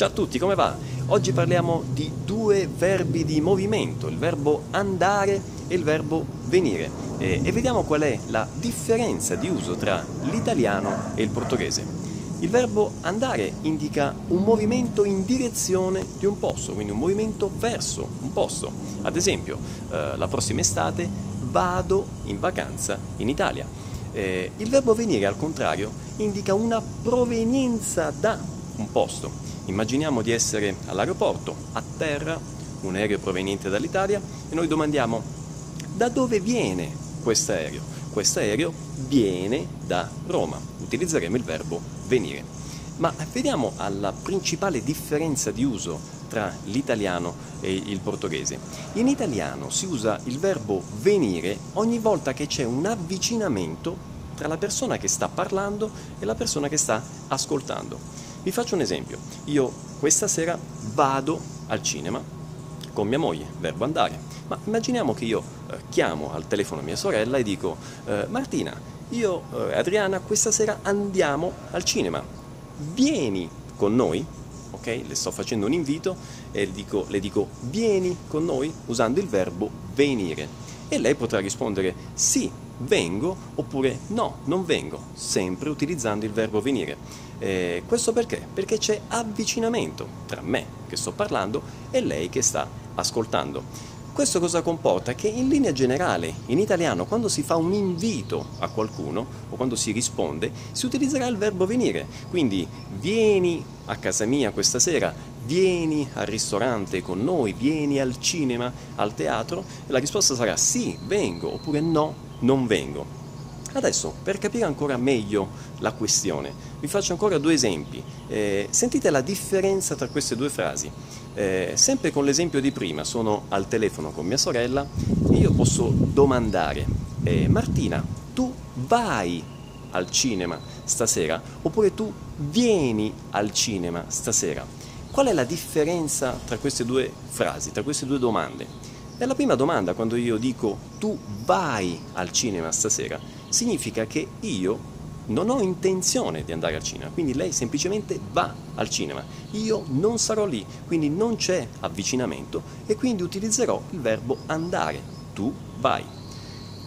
Ciao a tutti, come va? Oggi parliamo di due verbi di movimento, il verbo andare e il verbo venire e, e vediamo qual è la differenza di uso tra l'italiano e il portoghese. Il verbo andare indica un movimento in direzione di un posto, quindi un movimento verso un posto. Ad esempio, eh, la prossima estate vado in vacanza in Italia. Eh, il verbo venire, al contrario, indica una provenienza da un posto. Immaginiamo di essere all'aeroporto, a terra, un aereo proveniente dall'Italia e noi domandiamo da dove viene questo aereo? Questo aereo viene da Roma. Utilizzeremo il verbo venire. Ma vediamo alla principale differenza di uso tra l'italiano e il portoghese. In italiano si usa il verbo venire ogni volta che c'è un avvicinamento tra la persona che sta parlando e la persona che sta ascoltando. Vi faccio un esempio. Io questa sera vado al cinema con mia moglie, verbo andare. Ma immaginiamo che io eh, chiamo al telefono mia sorella e dico eh, Martina, io e eh, Adriana questa sera andiamo al cinema. Vieni con noi? Ok? Le sto facendo un invito e dico, le dico vieni con noi usando il verbo venire. E lei potrà rispondere sì, vengo oppure no, non vengo, sempre utilizzando il verbo venire. Eh, questo perché? Perché c'è avvicinamento tra me che sto parlando e lei che sta ascoltando. Questo cosa comporta? Che in linea generale, in italiano, quando si fa un invito a qualcuno o quando si risponde, si utilizzerà il verbo venire. Quindi vieni a casa mia questa sera, vieni al ristorante con noi, vieni al cinema, al teatro, e la risposta sarà sì, vengo, oppure no, non vengo. Adesso, per capire ancora meglio la questione, vi faccio ancora due esempi. Eh, sentite la differenza tra queste due frasi. Eh, sempre con l'esempio di prima, sono al telefono con mia sorella e io posso domandare, eh, Martina, tu vai al cinema stasera oppure tu vieni al cinema stasera? Qual è la differenza tra queste due frasi, tra queste due domande? E la prima domanda, quando io dico tu vai al cinema stasera, significa che io non ho intenzione di andare al cinema, quindi lei semplicemente va al cinema. Io non sarò lì, quindi non c'è avvicinamento e quindi utilizzerò il verbo andare. Tu vai.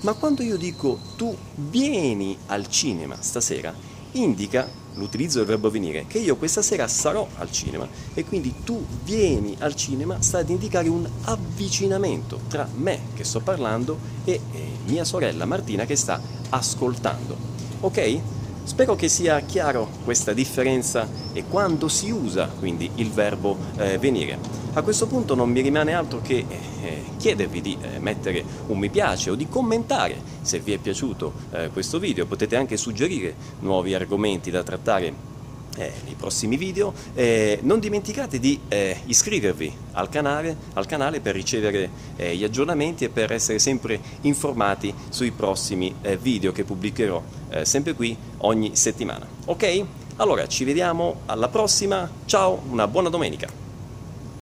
Ma quando io dico tu vieni al cinema stasera, indica l'utilizzo del verbo venire, che io questa sera sarò al cinema e quindi tu vieni al cinema sta ad indicare un avvicinamento tra me che sto parlando e, mia sorella Martina che sta ascoltando. Ok? Spero che sia chiaro questa differenza e quando si usa quindi il verbo eh, venire. A questo punto non mi rimane altro che eh, chiedervi di eh, mettere un mi piace o di commentare se vi è piaciuto eh, questo video. Potete anche suggerire nuovi argomenti da trattare eh, nei prossimi video. Eh, non dimenticate di eh, iscrivervi al canale, al canale, per ricevere eh, gli aggiornamenti e per essere sempre informati sui prossimi eh, video che pubblicherò sempre qui ogni settimana. Ok? Allora ci vediamo alla prossima, ciao, una buona domenica!